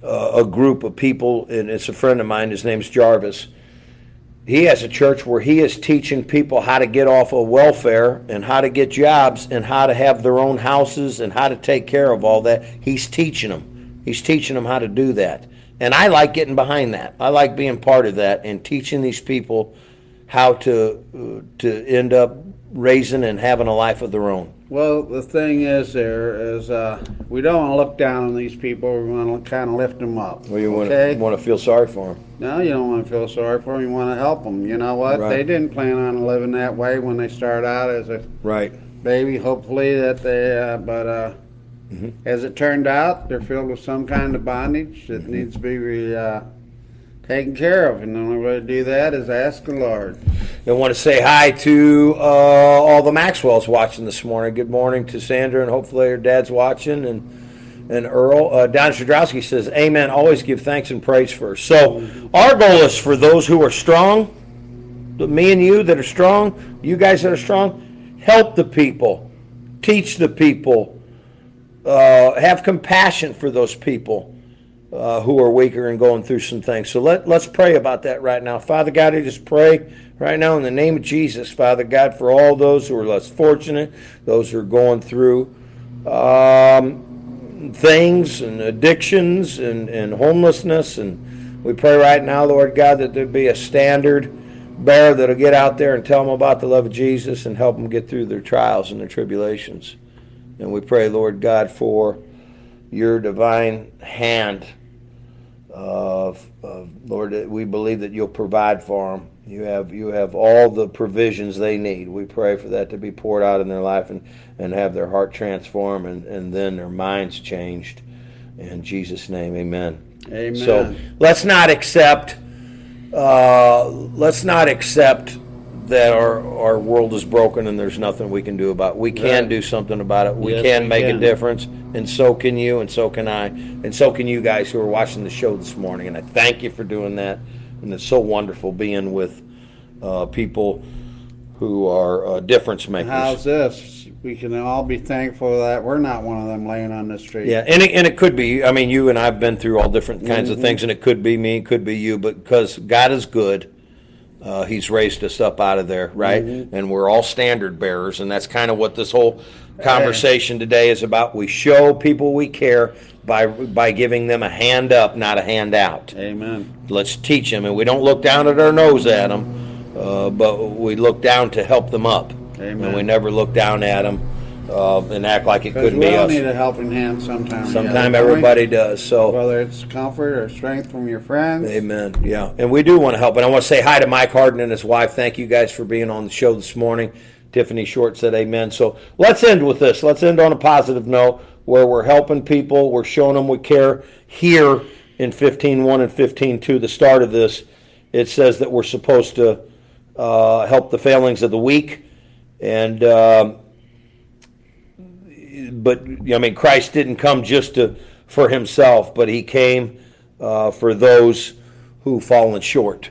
uh, a group of people, and it's a friend of mine. His name's Jarvis. He has a church where he is teaching people how to get off of welfare and how to get jobs and how to have their own houses and how to take care of all that. He's teaching them. He's teaching them how to do that. And I like getting behind that. I like being part of that and teaching these people how to uh, to end up raising and having a life of their own. Well, the thing is, there is uh, we don't want to look down on these people. We want to kind of lift them up. Well, you want okay? to want to feel sorry for them. No, you don't want to feel sorry for them. You want to help them. You know what? Right. They didn't plan on living that way when they start out as a Right. baby. Hopefully that they, uh, but uh, Mhm. as it turned out, they're filled with some kind of bondage that Mm-hmm. needs to be re, uh, taken care of. And the only way to do that is ask the Lord. I want to say hi to uh, all the Maxwells watching this morning. Good morning to Sandra, and hopefully her dad's watching. And and Earl uh, Don Shadrowski says, "Amen." Always give thanks and praise first. So our goal is for those who are strong, me and you that are strong, you guys that are strong, help the people, teach the people, uh, have compassion for those people uh, who are weaker and going through some things. So let, let's pray about that right now. Father God, I just pray right now in the name of Jesus, Father God, for all those who are less fortunate, those who are going through um, things and addictions and, and homelessness. And we pray right now, Lord God, that there be a standard bearer that'll get out there and tell them about the love of Jesus and help them get through their trials and their tribulations. And we pray, Lord God, for your divine hand of, of Lord, we believe that you'll provide for them. You have you have all the provisions they need. We pray for that to be poured out in their life and, and have their heart transformed and, and then their minds changed. In Jesus' name, amen. Amen. So let's not accept uh, let's not accept that our, our world is broken and there's nothing we can do about it. We can Right. do something about it. We Yes, can we make a can. difference, and so can you, and so can I, and so can you guys who are watching the show this morning. And I thank you for doing that. And it's so wonderful being with uh, people who are uh, difference makers. How's this? We can all be thankful that we're not one of them laying on the street. Yeah, and it, and it could be. I mean, you and I've been through all different kinds Mm-hmm. of things, and it could be me, it could be you, but because God is good, uh, He's raised us up out of there, right? Mm-hmm. And we're all standard bearers, and that's kind of what this whole conversation today is about. We show people we care by by giving them a hand up, not a hand out. Amen. Let's teach them, and we don't look down at our nose at them. uh, but we look down to help them up. Amen. And we never look down at them uh, and act like it Because couldn't we be all us. need a helping hand sometime. or the Sometime don't we? everybody does. So. Whether it's comfort or strength from your friends. Amen. Yeah. And we do want to help. And I want to say hi to Mike Harden and his wife. Thank you guys for being on the show this morning. Tiffany Short said amen. So let's end with this. Let's end on a positive note where we're helping people. We're showing them we care here in 15.1 and 15.2, the start of this. It says that we're supposed to uh, help the failings of the weak. And, um, but I mean, Christ didn't come just to for himself, but he came uh, for those who fallen short,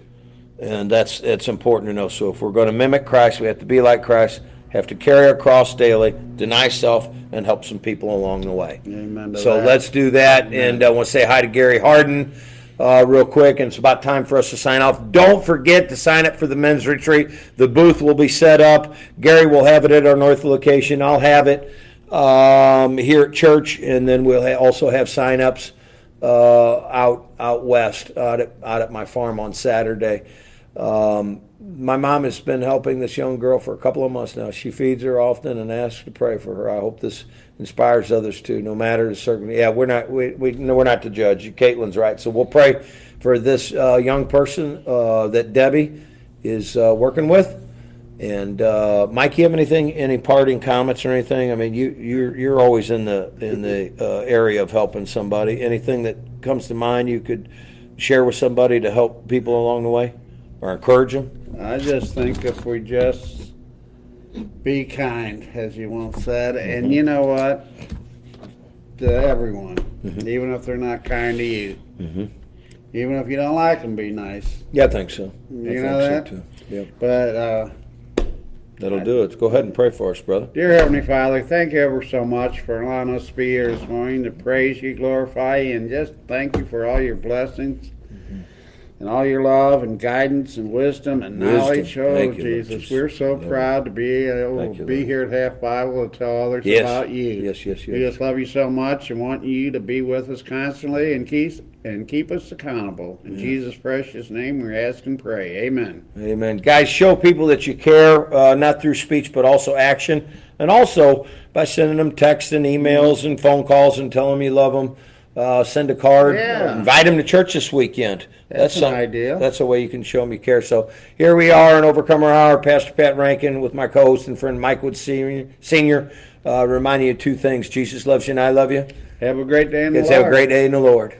and that's that's important to know. So if we're going to mimic Christ, we have to be like Christ, have to carry our cross daily, deny self, and help some people along the way. Amen So that. let's do that, and I want to say hi to Gary Harden. Uh, real quick, and it's about time for us to sign off. Don't forget to sign up for the men's retreat. The booth will be set up. Gary will have it at our north location. I'll have it um, here at church, and then we'll ha- also have sign-ups uh, out out west, out at, out at my farm on Saturday. Um, my mom has been helping this young girl for a couple of months now. She feeds her often and asks to pray for her. I hope this inspires others too, no matter the circumstance. Yeah, we're not we, we no, we're not the judge. Caitlin's right, so we'll pray for this uh, young person uh, that Debbie is uh, working with. And uh, Mike, you have anything, any parting comments or anything? I mean, you you're you're always in the in the uh, area of helping somebody. Anything that comes to mind you could share with somebody to help people along the way or encourage them? I just think if we just be kind, as you once said, and you know what, to everyone, even if they're not kind to you, even if you don't like them, be nice. Yeah, I think so. I You think know so, that? too. Yeah, But uh, that'll do it. Go ahead and pray for us, brother. dear Heavenly Father, thank you ever so much for allowing us to be here this morning to praise you, glorify you, and just thank you for all your blessings. And all your love and guidance and wisdom and Wisdom. knowledge, oh Thank Jesus, Jesus. we're so Yeah. proud to be able to be Lord. here at Half Bible to tell others Yes. about you. Yes, yes, yes. We just love you so much and want you to be with us constantly and keep and keep us accountable. In Jesus' precious name, we ask and pray. Amen. Amen. Guys, show people that you care, uh, not through speech, but also action. And also by sending them texts and emails and phone calls and telling them you love them. Uh, send a card. Yeah. Invite them to church this weekend. That's an some- idea. That's a way you can show you care. So here we are in Overcomer Hour, Pastor Pat Rankin with my co-host and friend Mike Wood Senior. Senior uh, reminding you of two things: Jesus loves you, and I love you. Have a great day in the Guys, have a great day in the Lord.